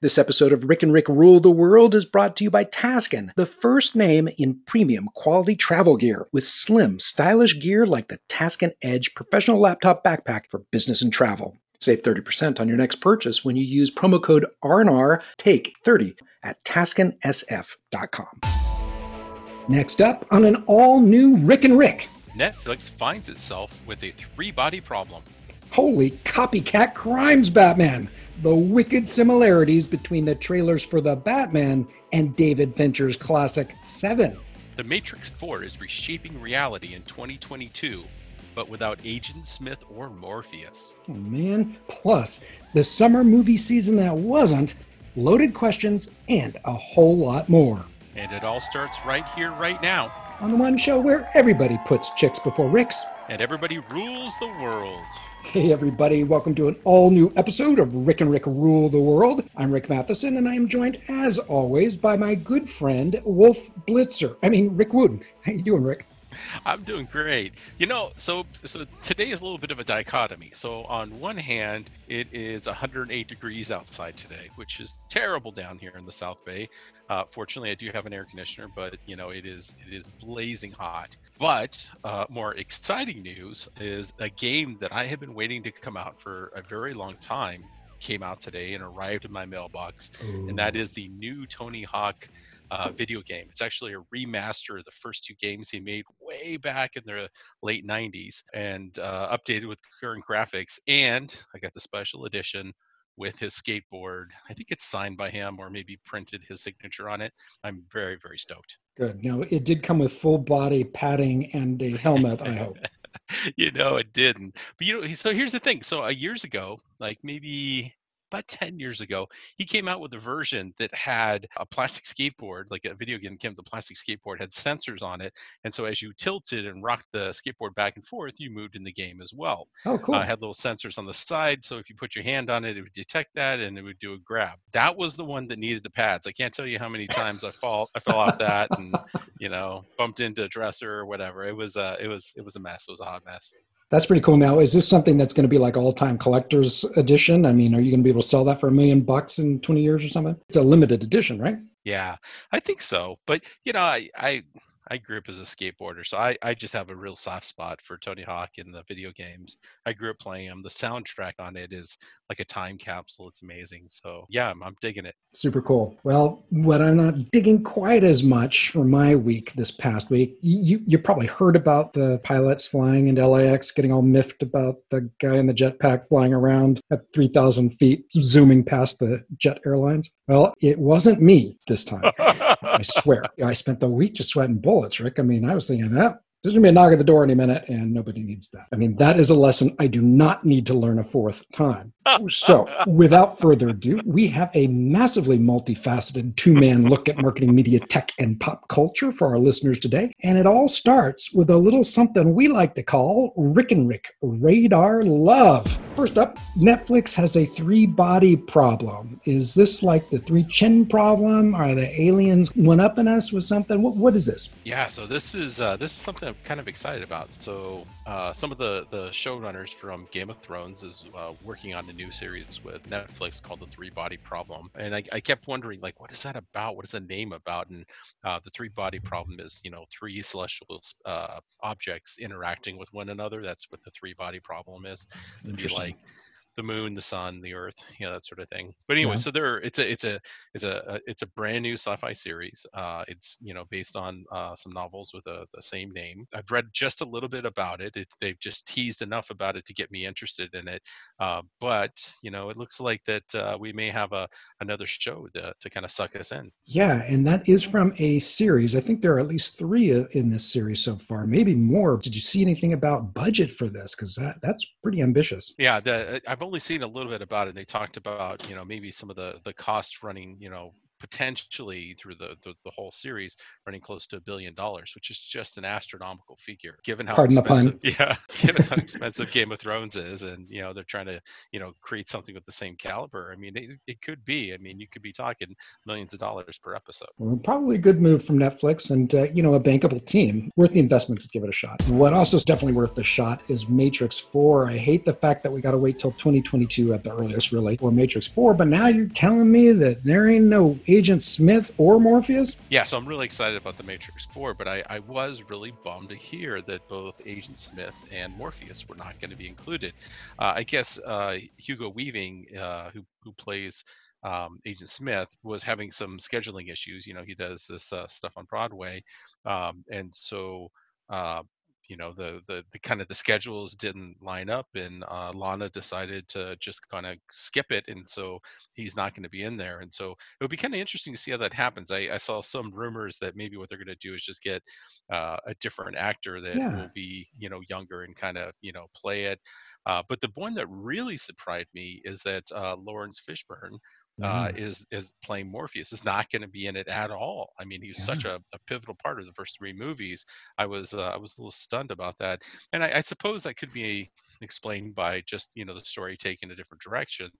This episode of Rick and Rick Rule the World is brought to you by Taskin, the first name in premium quality travel gear with slim, stylish gear like the Taskin Edge professional laptop backpack for business and travel. Save 30% on your next purchase when you use promo code RNR take 30 at taskinsf.com. Next up on an all new Rick and Rick. Netflix finds itself with a three body problem. Holy copycat crimes, Batman! the wicked similarities between the trailers for The Batman and David Fincher's classic Seven. The Matrix 4 is reshaping reality in 2022, but without Agent Smith or Morpheus. Oh man. Plus, the summer movie season that wasn't, loaded questions, and a whole lot more. And it all starts right here, right now. On the one show where everybody puts chicks before Ricks. And everybody rules the world. Hey, everybody, welcome to an all new episode of Rick and Rick Rule the World. I'm Rick Matheson, and I am joined, as always, by my good friend, Wolf Blitzer. I mean, Rick Wood. How you doing, Rick? I'm doing great. You know, so so today is a little bit of a dichotomy. So on one hand, it is 108 degrees outside today, which is terrible down here in the South Bay. Uh, fortunately, I do have an air conditioner, but you know it is it is blazing hot. But uh, more exciting news is a game that I have been waiting to come out for a very long time came out today and arrived in my mailbox, Ooh. and that is the new Tony Hawk uh, video game. It's actually a remaster of the first two games he made way back in the late 90s and uh, updated with current graphics. And I got the special edition with his skateboard. I think it's signed by him or maybe printed his signature on it. I'm very, very stoked. Good. Now, it did come with full body padding and a helmet, I hope. you know, it didn't. But, you know, so here's the thing. So, uh, years ago, like maybe about 10 years ago, he came out with a version that had a plastic skateboard, like a video game came with a plastic skateboard, had sensors on it. And so as you tilted and rocked the skateboard back and forth, you moved in the game as well. Oh, cool. Uh, had little sensors on the side. So if you put your hand on it, it would detect that and it would do a grab. That was the one that needed the pads. I can't tell you how many times I fall, I fell off that and, you know, bumped into a dresser or whatever. It was, uh, it was, it was a mess. It was a hot mess. That's pretty cool. Now, is this something that's going to be like all time collector's edition? I mean, are you going to be able to sell that for a million bucks in 20 years or something? It's a limited edition, right? Yeah, I think so. But, you know, I, I, I grew up as a skateboarder, so I, I just have a real soft spot for Tony Hawk in the video games. I grew up playing them. The soundtrack on it is like a time capsule. It's amazing. So yeah, I'm, I'm digging it. Super cool. Well, what I'm not digging quite as much for my week this past week, you you probably heard about the pilots flying into LAX, getting all miffed about the guy in the jetpack flying around at 3,000 feet, zooming past the jet airlines. Well, it wasn't me this time. I swear. I spent the week just sweating bullets, Rick. I mean, I was thinking, that there's going to be a knock at the door any minute, and nobody needs that. I mean, that is a lesson I do not need to learn a fourth time. So, without further ado, we have a massively multifaceted two man look at marketing, media, tech, and pop culture for our listeners today. And it all starts with a little something we like to call Rick and Rick Radar Love. First up, Netflix has a three body problem. Is this like the three chin problem? Are the aliens one upping us with something? What, what is this? Yeah, so this is uh, this is something I'm kind of excited about. So uh, some of the the showrunners from Game of Thrones is uh, working on a new series with Netflix called The Three Body Problem, and I, I kept wondering like, what is that about? What is the name about? And uh, the Three Body Problem is you know three celestial uh, objects interacting with one another. That's what the Three Body Problem is. It'd be like the moon, the sun, the earth, you know that sort of thing. But anyway, yeah. so there it's a it's a it's a, it's a brand new sci-fi series. Uh, it's you know based on uh, some novels with a, the same name. I've read just a little bit about it. it. They've just teased enough about it to get me interested in it. Uh, but you know, it looks like that uh, we may have a another show to, to kind of suck us in. Yeah, and that is from a series. I think there are at least three uh, in this series so far, maybe more. Did you see anything about budget for this? Because that that's pretty ambitious. Yeah, the, I've only seen a little bit about it. They talked about you know maybe some of the the cost running you know potentially through the, the, the whole series running close to a billion dollars, which is just an astronomical figure given how Pardon expensive, yeah, given how expensive Game of Thrones is, and you know they're trying to you know create something with the same caliber. I mean, it, it could be. I mean, you could be talking millions of dollars per episode. Well, probably a good move from Netflix, and uh, you know a bankable team worth the investment to give it a shot. What also is definitely worth the shot is Matrix Four. I hate the fact that we got to wait till 2022 at the earliest, really, for Matrix Four. But now you're telling me that there ain't no Agent Smith or Morpheus? Yeah, so I'm really excited about the Matrix 4, but I, I was really bummed to hear that both Agent Smith and Morpheus were not going to be included. Uh, I guess uh, Hugo Weaving, uh, who, who plays um, Agent Smith, was having some scheduling issues. You know, he does this uh, stuff on Broadway. Um, and so uh, you know the the, the kind of the schedules didn't line up and uh, lana decided to just kind of skip it and so he's not going to be in there and so it would be kind of interesting to see how that happens i, I saw some rumors that maybe what they're going to do is just get uh, a different actor that yeah. will be you know younger and kind of you know play it uh, but the one that really surprised me is that uh, Laurence Fishburne uh, mm-hmm. is is playing Morpheus is not going to be in it at all. I mean, he's yeah. such a, a, pivotal part of the first three movies. I was uh, I was a little stunned about that, and I, I suppose that could be explained by just you know the story taking a different direction.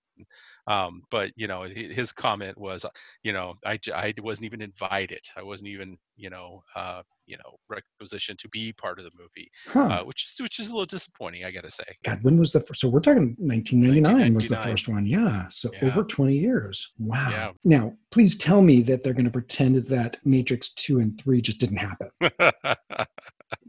Um, but you know, his comment was, you know, I, I wasn't even invited. I wasn't even you know uh, you know requisitioned to be part of the movie, huh. uh, which is which is a little disappointing, I got to say. God, when was the first? So we're talking 1999, 1999. was the first one. Yeah, so yeah. over 20 years. Wow. Yeah. Now, please tell me that they're going to pretend that Matrix two and three just didn't happen.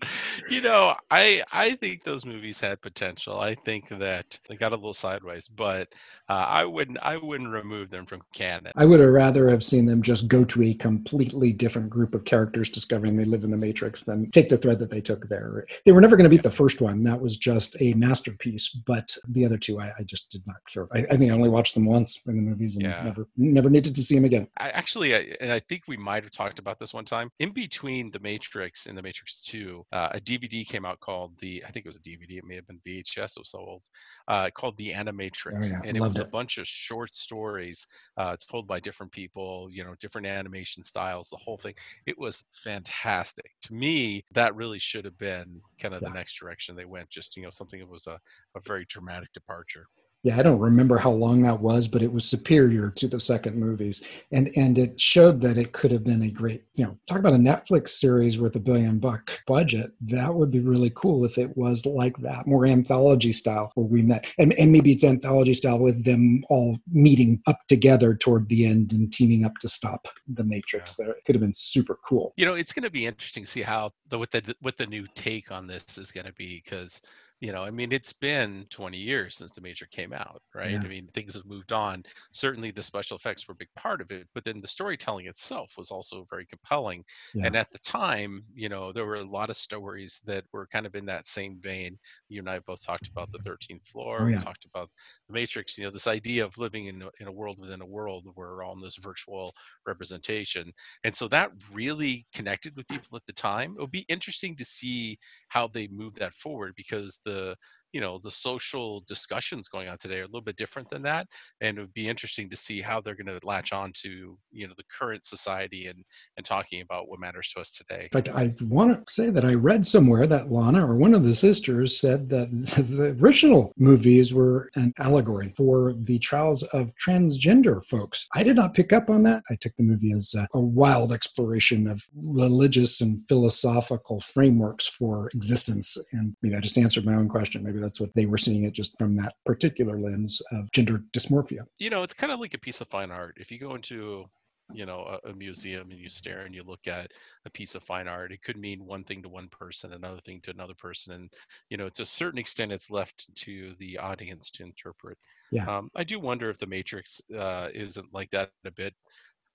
you know, I I think those movies had potential. I think that they got a little sideways, but uh, I wouldn't I wouldn't remove them from canon. I would have rather have seen them just go to a completely different group of characters discovering they live in the Matrix than take the thread that they took there. They were never going to beat the first one. That was just a masterpiece. But the other two, I, I just did not care. I, I, think I only watched them once in the movies and yeah. never never needed to see them again. I actually, I, and I think we might have talked about this one time. In between the Matrix and the Matrix Two, uh, a DVD came out called the I think it was a DVD. It may have been VHS. It was so old. Uh, called The Animatrix, oh, yeah. and it Loved was it. a bunch of short stories uh, told by different people. You know, different animation styles. The whole thing. It was fantastic. To me, that really should have been kind of yeah. the next direction they went. Just you know, something that was a, a very dramatic departure yeah i don't remember how long that was but it was superior to the second movies. And and it showed that it could have been a great you know talk about a netflix series with a billion buck budget. That would be really cool if it was like that more anthology style where we met. And, and maybe it's anthology style with them all meeting up together toward the end and teaming up to stop the matrix yeah. that could have been super cool. You know it's going to be interesting to see how the what the what the new take on this is going to be because you know i mean it's been 20 years since the major came out right yeah. i mean things have moved on certainly the special effects were a big part of it but then the storytelling itself was also very compelling yeah. and at the time you know there were a lot of stories that were kind of in that same vein you and i both talked about the 13th floor oh, yeah. we talked about the matrix you know this idea of living in a, in a world within a world where we're all in this virtual representation and so that really connected with people at the time it would be interesting to see how they move that forward because the de you know the social discussions going on today are a little bit different than that and it would be interesting to see how they're going to latch on to you know the current society and and talking about what matters to us today. In fact i want to say that i read somewhere that lana or one of the sisters said that the original movies were an allegory for the trials of transgender folks. I did not pick up on that. I took the movie as a, a wild exploration of religious and philosophical frameworks for existence and maybe i just answered my own question maybe that's what they were seeing it just from that particular lens of gender dysmorphia. You know, it's kind of like a piece of fine art. If you go into you know a, a, museum and you stare and you look at a piece of fine art it could mean one thing to one person another thing to another person and you know to a certain extent it's left to the audience to interpret yeah um, i do wonder if the matrix uh, isn't like that a bit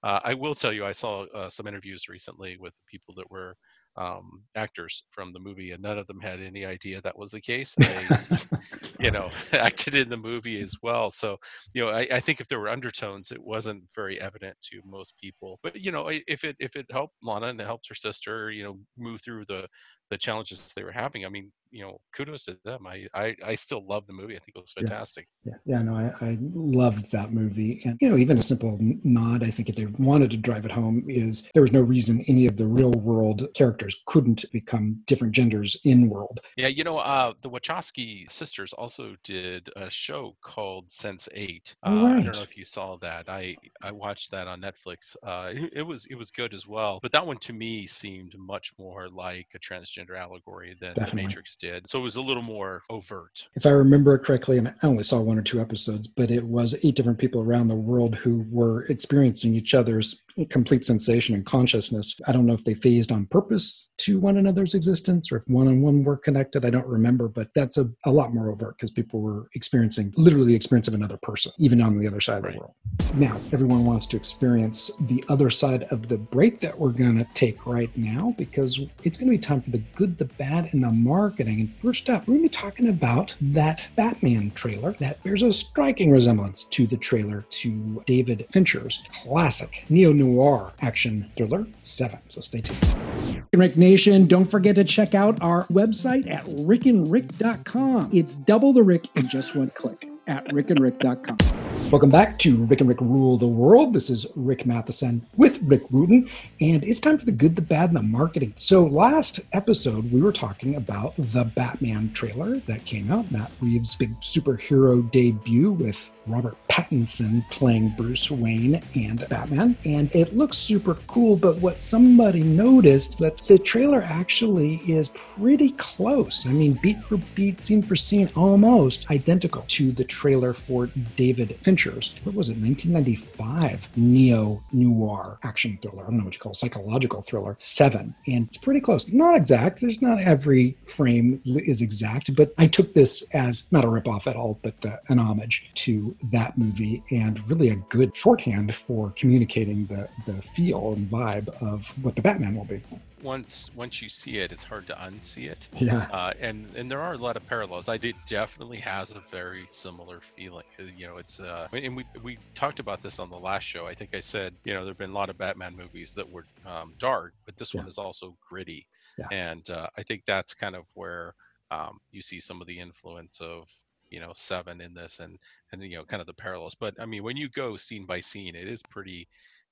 uh, i will tell you i saw uh, some interviews recently with people that were um, actors from the movie, and none of them had any idea that was the case. They, you know, acted in the movie as well. So, you know, I, I, think if there were undertones, it wasn't very evident to most people. But you know, if it if it helped Lana and it helped her sister, you know, move through the the challenges they were having, I mean, you know, kudos to them. I, I, I still love the movie. I think it was fantastic. Yeah, yeah, yeah no, I, I loved that movie. And, you know, even a simple nod, I think if they wanted to drive it home, is there was no reason any of the real world characters couldn't become different genders in world. Yeah, you know, uh, the Wachowski sisters also did a show called Sense8. Uh, right. I don't know if you saw that. I I watched that on Netflix. Uh, it, it was it was good as well. But that one to me seemed much more like a transgender allegory than Definitely. the Matrix did. So it was a little more overt. If I remember correctly, and I only saw one or two episodes, but it was eight different people around the world who were experiencing each other's complete sensation and consciousness. I don't know if they phased on purpose to one another's existence or if one on one were connected. I don't remember, but that's a, a lot more overt because people were experiencing literally the experience of another person, even on the other side of the world. Now, everyone wants to experience the other side of the break that we're going to take right now because it's going to be time for the good, the bad, and the marketing. And first up, we're going to be talking about that Batman trailer that bears a striking resemblance to the trailer to David Fincher's classic neo noir action thriller, Seven. So stay tuned. Rick Nation, don't forget to check out our website at rickandrick.com. It's double the Rick in just one click at rickandrick.com. Welcome back to Rick and Rick Rule the World. This is Rick Matheson with Rick Wooten, and it's time for the good, the bad, and the marketing. So, last episode, we were talking about the Batman trailer that came out, Matt Reeves' big superhero debut with Robert Pattinson playing Bruce Wayne and Batman. And it looks super cool, but what somebody noticed that the trailer actually is pretty close. I mean, beat for beat, scene for scene, almost identical to the trailer for David Fincher's, what was it, 1995 neo noir action thriller. I don't know what you call it, psychological thriller, Seven. And it's pretty close. Not exact. There's not every frame is exact, but I took this as not a ripoff at all, but uh, an homage to that movie and really a good shorthand for communicating the, the feel and vibe of what the Batman will be once once you see it, it's hard to unsee it. Yeah. Uh, and and there are a lot of parallels. I did definitely has a very similar feeling. Uh, you know, it's uh, and we we talked about this on the last show. I think I said you know there've been a lot of Batman movies that were um, dark, but this yeah. one is also gritty. Yeah. And uh, I think that's kind of where um, you see some of the influence of you know seven in this and and you know kind of the parallels but i mean when you go scene by scene it is pretty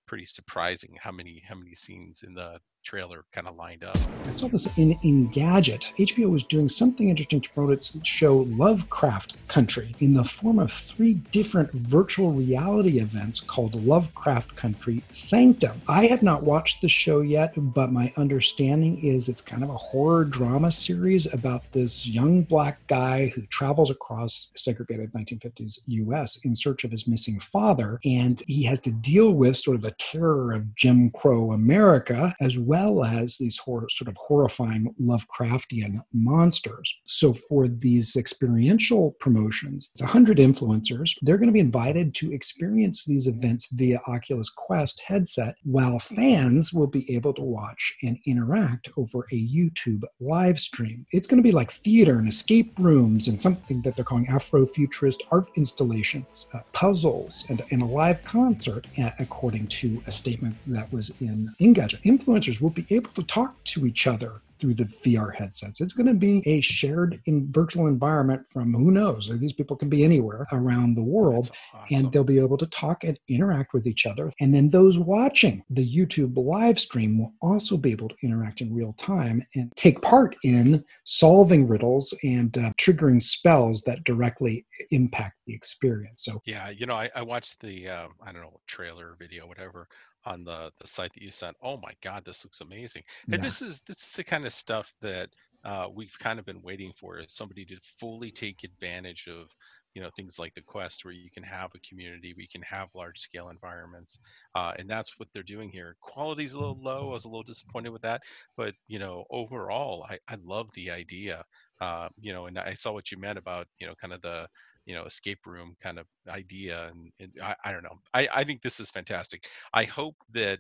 pretty surprising how many how many scenes in the trailer kind of lined up. I saw this in Engadget. HBO was doing something interesting to promote its show Lovecraft Country in the form of three different virtual reality events called Lovecraft Country Sanctum. I have not watched the show yet, but my understanding is it's kind of a horror drama series about this young black guy who travels across segregated 1950s US in search of his missing father. And he has to deal with sort of the terror of Jim Crow America as well well as these sort of horrifying Lovecraftian monsters. So for these experiential promotions, it's 100 influencers. They're going to be invited to experience these events via Oculus Quest headset, while fans will be able to watch and interact over a YouTube live stream. It's going to be like theater and escape rooms and something that they're calling Afrofuturist art installations, uh, puzzles, and, and a live concert, according to a statement that was in Engadget. Influencers will be able to talk to each other through the VR headsets. It's going to be a shared in virtual environment from who knows. These people can be anywhere around the world awesome. and they'll be able to talk and interact with each other. And then those watching the YouTube live stream will also be able to interact in real time and take part in solving riddles and uh, triggering spells that directly impact the experience. So, yeah, you know, I, I watched the, uh, I don't know, trailer video, whatever on the the site that you sent. Oh my God, this looks amazing! And yeah. this is this is the kind of stuff that uh, we've kind of been waiting for is somebody to fully take advantage of you know things like the quest where you can have a community we can have large scale environments uh, and that's what they're doing here quality's a little low i was a little disappointed with that but you know overall i, I love the idea uh, you know and i saw what you meant about you know kind of the you know escape room kind of idea and, and I, I don't know I, I think this is fantastic i hope that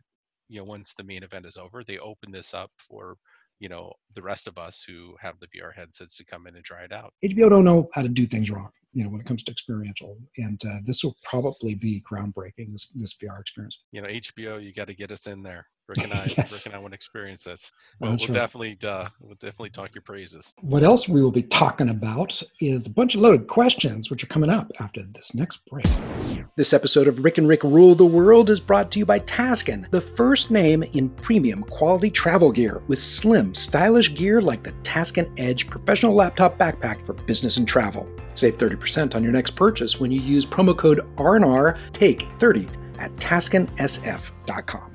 you know once the main event is over they open this up for you know the rest of us who have the VR headsets to come in and try it out. HBO don't know how to do things wrong, you know, when it comes to experiential, and uh, this will probably be groundbreaking. This this VR experience. You know, HBO, you got to get us in there. Rick and I, Yes. Rick and I want to experience this. We'll, we'll right. definitely, uh, we'll definitely talk your praises. What else we will be talking about is a bunch of loaded questions, which are coming up after this next break. This episode of Rick and Rick Rule the World is brought to you by Taskin, the first name in premium quality travel gear with slim, stylish gear like the Taskin Edge professional laptop backpack for business and travel. Save 30% on your next purchase when you use promo code RNR TAKE 30 at taskinsf.com.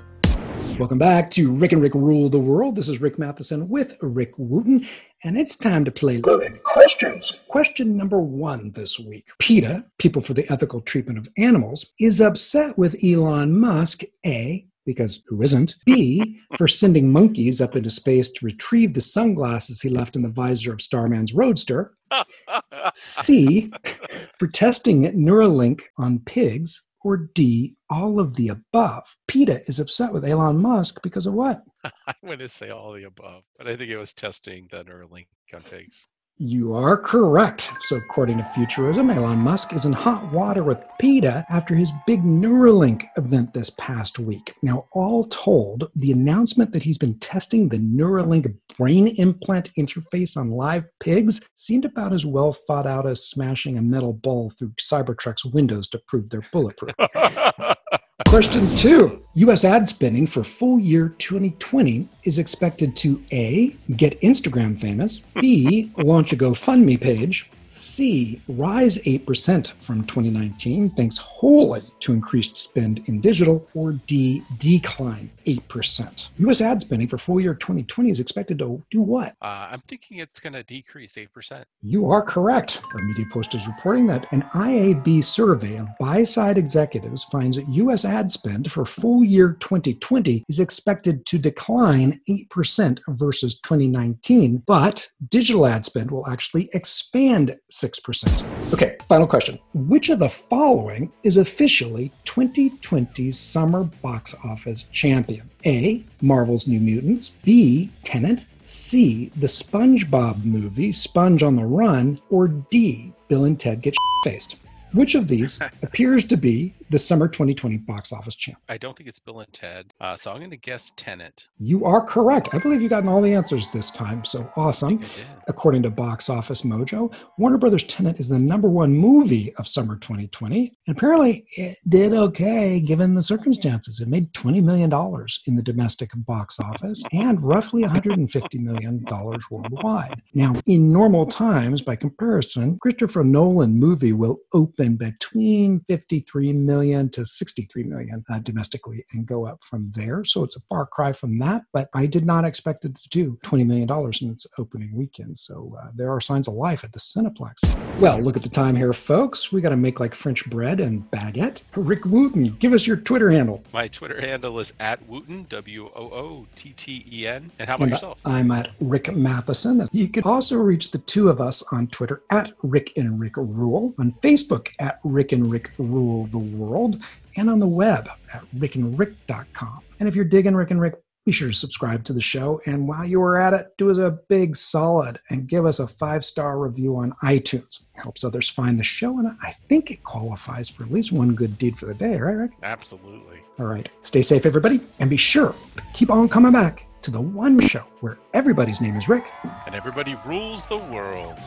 Welcome back to Rick and Rick Rule the World. This is Rick Matheson with Rick Wooten, and it's time to play loaded questions. Question number one this week PETA, People for the Ethical Treatment of Animals, is upset with Elon Musk, A, because who isn't? B, for sending monkeys up into space to retrieve the sunglasses he left in the visor of Starman's Roadster. C, for testing Neuralink on pigs. Or D, all of the above. PETA is upset with Elon Musk because of what? I want to say all the above, but I think it was testing the Neuralink on pigs. You are correct. So, according to Futurism, Elon Musk is in hot water with PETA after his big Neuralink event this past week. Now, all told, the announcement that he's been testing the Neuralink brain implant interface on live pigs seemed about as well thought out as smashing a metal ball through Cybertruck's windows to prove they're bulletproof. Question two. US ad spending for full year 2020 is expected to A, get Instagram famous, B, launch a GoFundMe page, C, rise 8% from 2019 thanks wholly to increased spend in digital, or D, decline 8%. US ad spending for full year 2020 is expected to do what? Uh, I'm thinking it's going to decrease 8%. You are correct. Our Media Post is reporting that an IAB survey of buy side executives finds that U.S. ad spend for full year 2020 is expected to decline 8% versus 2019, but digital ad spend will actually expand 6%. Okay, final question. Which of the following is officially 2020's summer box office champion? A. Marvel's New Mutants. B. Tenet. C. The SpongeBob movie, Sponge on the Run, or D. Bill and Ted Get Faced. Which of these appears to be the summer 2020 box office champ? I don't think it's Bill and Ted, uh, so I'm going to guess Tenet. You are correct. I believe you've gotten all the answers this time, so awesome. According to Box Office Mojo, Warner Brothers Tenet is the number one movie of summer 2020. And apparently, it did okay given the circumstances. It made $20 million in the domestic box office and roughly $150 million worldwide. Now, in normal times, by comparison, Christopher Nolan movie will open between 53 million to 63 million uh, domestically and go up from there. So it's a far cry from that, but I did not expect it to do $20 million in its opening weekend. So uh, there are signs of life at the Cineplex. Well, look at the time here, folks. We got to make like French bread and baguette. Rick Wooten, give us your Twitter handle. My Twitter handle is at Wooten, W O O T T E N. And how about And yourself? I'm at Rick Matheson. You can also reach the two of us on Twitter at Rick and Rick Rule, on Facebook at Rick and Rick Rule the World, and on the web at rickandrick.com. And if you're digging Rick and Rick, be sure to subscribe to the show. And while you are at it, do us a big solid and give us a five star review on iTunes. It Helps others find the show, and I think it qualifies for at least one good deed for the day, right, Rick? Absolutely. All right. Stay safe, everybody, and be sure to keep on coming back to the one show where everybody's name is Rick. And everybody rules the world.